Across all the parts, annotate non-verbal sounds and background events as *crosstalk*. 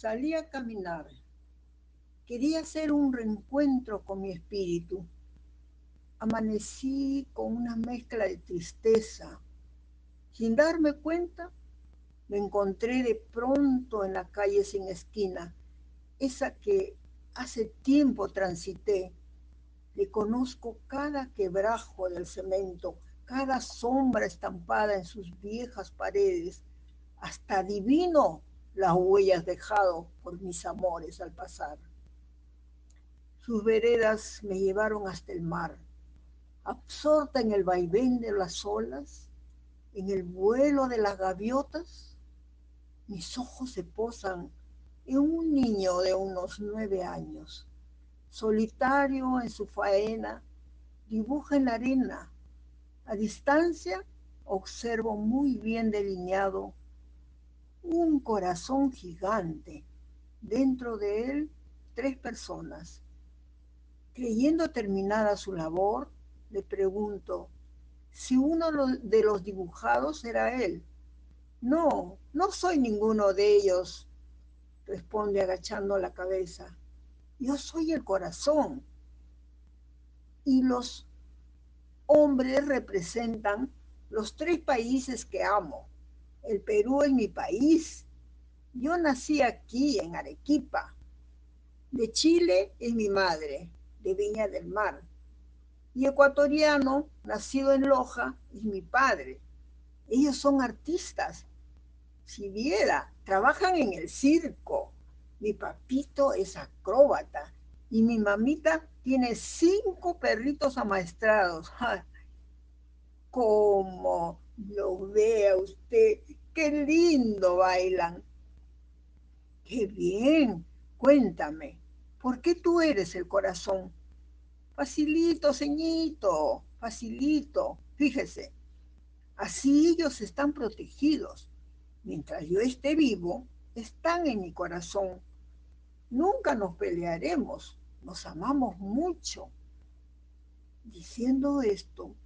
Salí a caminar. Quería hacer un reencuentro con mi espíritu. Amanecí con una mezcla de tristeza. Sin darme cuenta, me encontré de pronto en la calle sin esquina, esa que hace tiempo transité. Le conozco cada quebrajo del cemento, cada sombra estampada en sus viejas paredes. Hasta adivino las huellas dejado por mis amores al pasar. Sus veredas me llevaron hasta el mar, absorta en el vaivén de las olas, en el vuelo de las gaviotas, mis ojos se posan en un niño de unos nueve años, solitario en su faena, dibuja en la arena. A distancia observo muy bien delineado un corazón gigante. Dentro de él, tres personas. Creyendo terminada su labor, le pregunto si uno de los dibujados era él. No, no soy ninguno de ellos, responde agachando la cabeza. Yo soy el corazón. Y los hombres representan los tres países que amo. El Perú es mi país. Yo nací aquí, en Arequipa. De Chile es mi madre, de Viña del Mar. Y ecuatoriano, nacido en Loja, es mi padre. Ellos son artistas. Si viera, trabajan en el circo. Mi papito es acróbata y mi mamita tiene cinco perritos amaestrados. *laughs* ¿Cómo lo vea usted? Qué lindo bailan. Qué bien, cuéntame, ¿por qué tú eres el corazón? Facilito, ceñito, facilito, fíjese. Así ellos están protegidos. Mientras yo esté vivo, están en mi corazón. Nunca nos pelearemos, nos amamos mucho. Diciendo esto,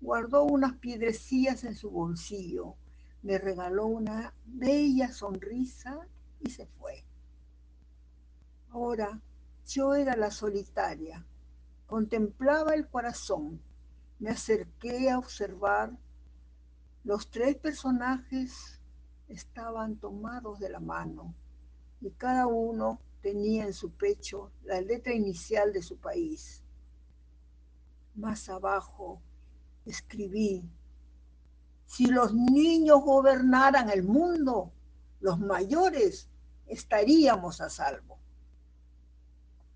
guardó unas piedrecillas en su bolsillo me regaló una bella sonrisa y se fue. Ahora yo era la solitaria, contemplaba el corazón, me acerqué a observar. Los tres personajes estaban tomados de la mano y cada uno tenía en su pecho la letra inicial de su país. Más abajo escribí si los niños gobernaran el mundo, los mayores estaríamos a salvo.